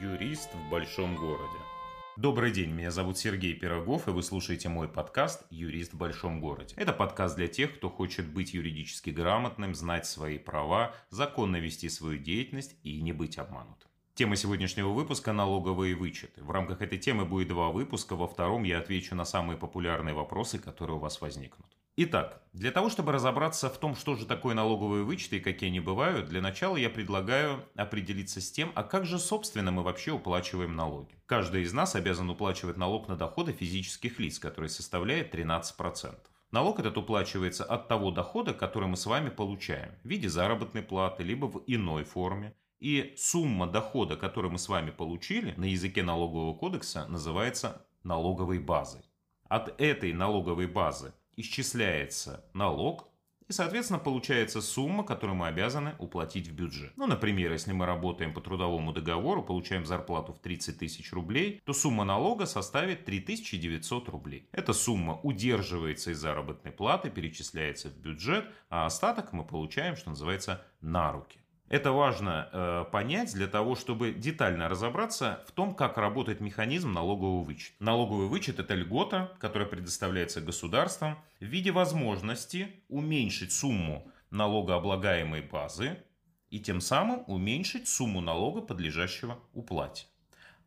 Юрист в большом городе. Добрый день, меня зовут Сергей Пирогов, и вы слушаете мой подкаст «Юрист в большом городе». Это подкаст для тех, кто хочет быть юридически грамотным, знать свои права, законно вести свою деятельность и не быть обманутым. Тема сегодняшнего выпуска – налоговые вычеты. В рамках этой темы будет два выпуска. Во втором я отвечу на самые популярные вопросы, которые у вас возникнут. Итак, для того, чтобы разобраться в том, что же такое налоговые вычеты и какие они бывают, для начала я предлагаю определиться с тем, а как же, собственно, мы вообще уплачиваем налоги. Каждый из нас обязан уплачивать налог на доходы физических лиц, который составляет 13%. Налог этот уплачивается от того дохода, который мы с вами получаем в виде заработной платы, либо в иной форме, и сумма дохода, которую мы с вами получили, на языке налогового кодекса называется налоговой базой. От этой налоговой базы исчисляется налог, и, соответственно, получается сумма, которую мы обязаны уплатить в бюджет. Ну, например, если мы работаем по трудовому договору, получаем зарплату в 30 тысяч рублей, то сумма налога составит 3900 рублей. Эта сумма удерживается из заработной платы, перечисляется в бюджет, а остаток мы получаем, что называется, на руки. Это важно э, понять для того, чтобы детально разобраться в том, как работает механизм налогового вычета. Налоговый вычет – это льгота, которая предоставляется государством в виде возможности уменьшить сумму налогооблагаемой базы и тем самым уменьшить сумму налога, подлежащего уплате.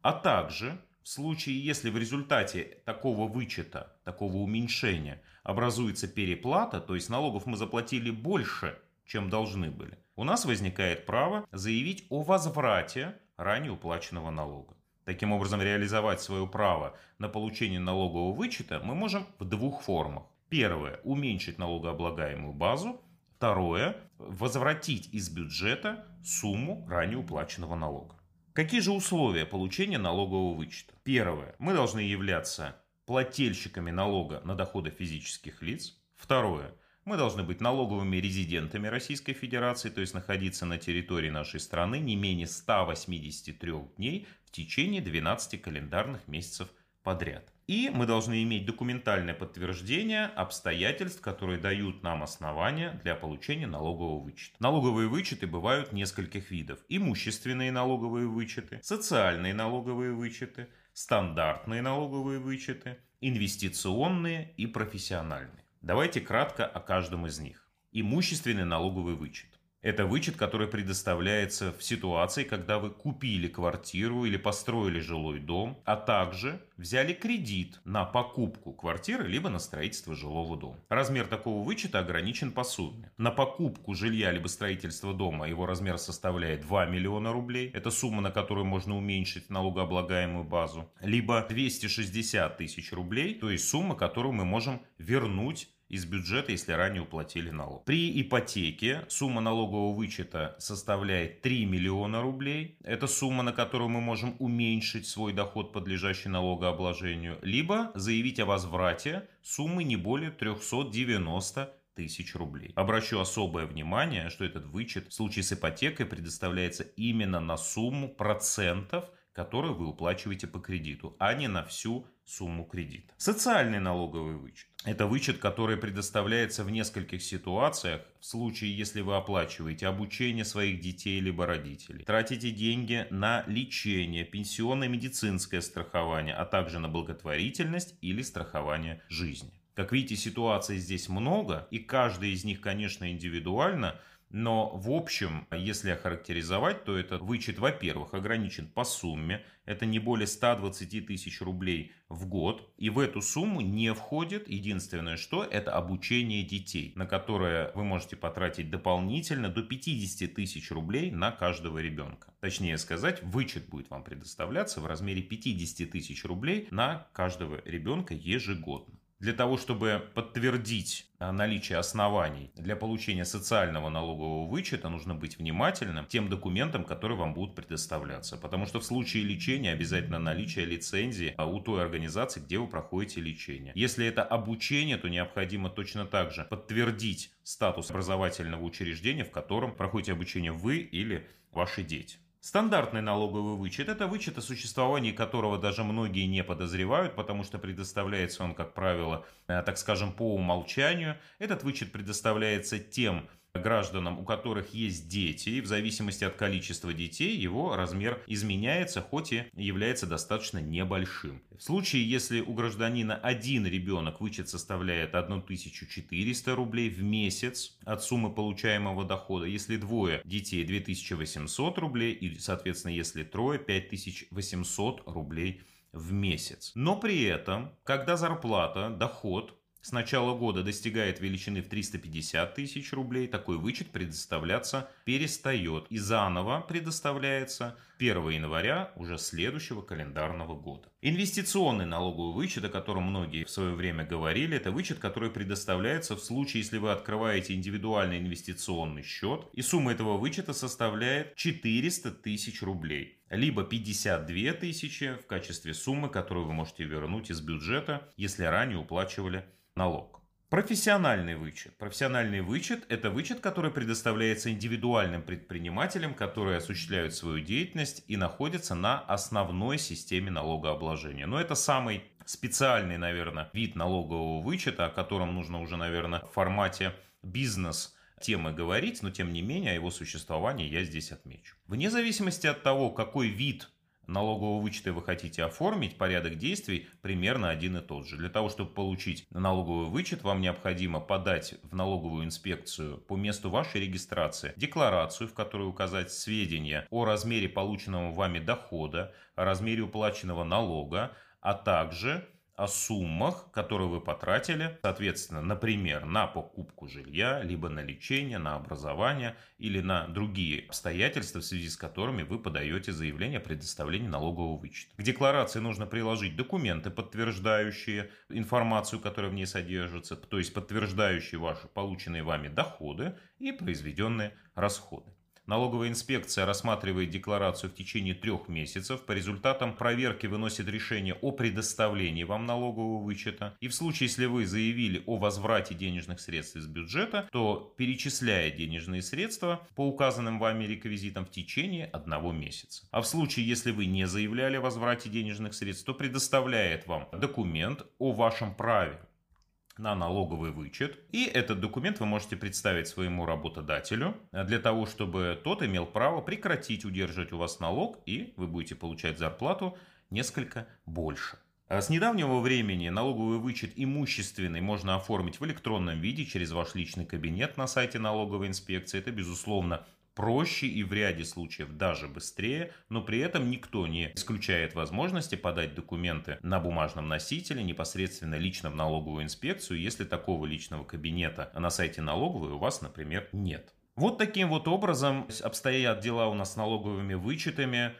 А также в случае, если в результате такого вычета, такого уменьшения образуется переплата, то есть налогов мы заплатили больше, чем должны были, у нас возникает право заявить о возврате ранее уплаченного налога. Таким образом, реализовать свое право на получение налогового вычета мы можем в двух формах. Первое – уменьшить налогооблагаемую базу. Второе – возвратить из бюджета сумму ранее уплаченного налога. Какие же условия получения налогового вычета? Первое. Мы должны являться плательщиками налога на доходы физических лиц. Второе. Мы должны быть налоговыми резидентами Российской Федерации, то есть находиться на территории нашей страны не менее 183 дней в течение 12 календарных месяцев подряд. И мы должны иметь документальное подтверждение обстоятельств, которые дают нам основания для получения налогового вычета. Налоговые вычеты бывают нескольких видов. Имущественные налоговые вычеты, социальные налоговые вычеты, стандартные налоговые вычеты, инвестиционные и профессиональные. Давайте кратко о каждом из них. Имущественный налоговый вычет. Это вычет, который предоставляется в ситуации, когда вы купили квартиру или построили жилой дом, а также взяли кредит на покупку квартиры либо на строительство жилого дома. Размер такого вычета ограничен по сумме. На покупку жилья либо строительство дома его размер составляет 2 миллиона рублей. Это сумма, на которую можно уменьшить налогооблагаемую базу. Либо 260 тысяч рублей, то есть сумма, которую мы можем вернуть из бюджета, если ранее уплатили налог. При ипотеке сумма налогового вычета составляет 3 миллиона рублей. Это сумма, на которую мы можем уменьшить свой доход, подлежащий налогообложению, либо заявить о возврате суммы не более 390 тысяч рублей. Обращу особое внимание, что этот вычет в случае с ипотекой предоставляется именно на сумму процентов которую вы уплачиваете по кредиту, а не на всю сумму кредита. Социальный налоговый вычет. Это вычет, который предоставляется в нескольких ситуациях. В случае, если вы оплачиваете обучение своих детей либо родителей, тратите деньги на лечение, пенсионное медицинское страхование, а также на благотворительность или страхование жизни. Как видите, ситуаций здесь много, и каждая из них, конечно, индивидуально – но в общем, если охарактеризовать, то этот вычет, во-первых, ограничен по сумме. Это не более 120 тысяч рублей в год. И в эту сумму не входит, единственное что, это обучение детей, на которое вы можете потратить дополнительно до 50 тысяч рублей на каждого ребенка. Точнее сказать, вычет будет вам предоставляться в размере 50 тысяч рублей на каждого ребенка ежегодно. Для того, чтобы подтвердить а, наличие оснований для получения социального налогового вычета, нужно быть внимательным тем документам, которые вам будут предоставляться. Потому что в случае лечения обязательно наличие лицензии а, у той организации, где вы проходите лечение. Если это обучение, то необходимо точно так же подтвердить статус образовательного учреждения, в котором проходите обучение вы или ваши дети. Стандартный налоговый вычет – это вычет, о существовании которого даже многие не подозревают, потому что предоставляется он, как правило, э, так скажем, по умолчанию. Этот вычет предоставляется тем гражданам, у которых есть дети, и в зависимости от количества детей его размер изменяется, хоть и является достаточно небольшим. В случае, если у гражданина один ребенок вычет составляет 1400 рублей в месяц от суммы получаемого дохода, если двое детей 2800 рублей и, соответственно, если трое 5800 рублей в месяц. Но при этом, когда зарплата, доход с начала года достигает величины в 350 тысяч рублей, такой вычет предоставляться перестает и заново предоставляется 1 января уже следующего календарного года. Инвестиционный налоговый вычет, о котором многие в свое время говорили, это вычет, который предоставляется в случае, если вы открываете индивидуальный инвестиционный счет, и сумма этого вычета составляет 400 тысяч рублей либо 52 тысячи в качестве суммы, которую вы можете вернуть из бюджета, если ранее уплачивали налог. Профессиональный вычет. Профессиональный вычет – это вычет, который предоставляется индивидуальным предпринимателям, которые осуществляют свою деятельность и находятся на основной системе налогообложения. Но это самый специальный, наверное, вид налогового вычета, о котором нужно уже, наверное, в формате бизнес темы говорить, но тем не менее о его существовании я здесь отмечу. Вне зависимости от того, какой вид налогового вычета вы хотите оформить, порядок действий примерно один и тот же. Для того, чтобы получить налоговый вычет, вам необходимо подать в налоговую инспекцию по месту вашей регистрации декларацию, в которой указать сведения о размере полученного вами дохода, о размере уплаченного налога, а также о суммах, которые вы потратили, соответственно, например, на покупку жилья, либо на лечение, на образование или на другие обстоятельства, в связи с которыми вы подаете заявление о предоставлении налогового вычета. К декларации нужно приложить документы, подтверждающие информацию, которая в ней содержится, то есть подтверждающие ваши полученные вами доходы и произведенные расходы. Налоговая инспекция рассматривает декларацию в течение трех месяцев. По результатам проверки выносит решение о предоставлении вам налогового вычета. И в случае, если вы заявили о возврате денежных средств из бюджета, то перечисляя денежные средства по указанным вами реквизитам в течение одного месяца. А в случае, если вы не заявляли о возврате денежных средств, то предоставляет вам документ о вашем праве на налоговый вычет. И этот документ вы можете представить своему работодателю для того, чтобы тот имел право прекратить удерживать у вас налог, и вы будете получать зарплату несколько больше. А с недавнего времени налоговый вычет имущественный можно оформить в электронном виде через ваш личный кабинет на сайте налоговой инспекции. Это, безусловно, проще и в ряде случаев даже быстрее, но при этом никто не исключает возможности подать документы на бумажном носителе непосредственно лично в налоговую инспекцию, если такого личного кабинета на сайте налоговой у вас, например, нет. Вот таким вот образом обстоят дела у нас с налоговыми вычетами.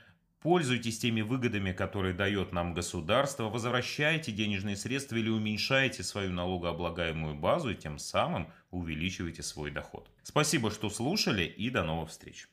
Пользуйтесь теми выгодами, которые дает нам государство, возвращайте денежные средства или уменьшайте свою налогооблагаемую базу и тем самым увеличивайте свой доход. Спасибо, что слушали и до новых встреч.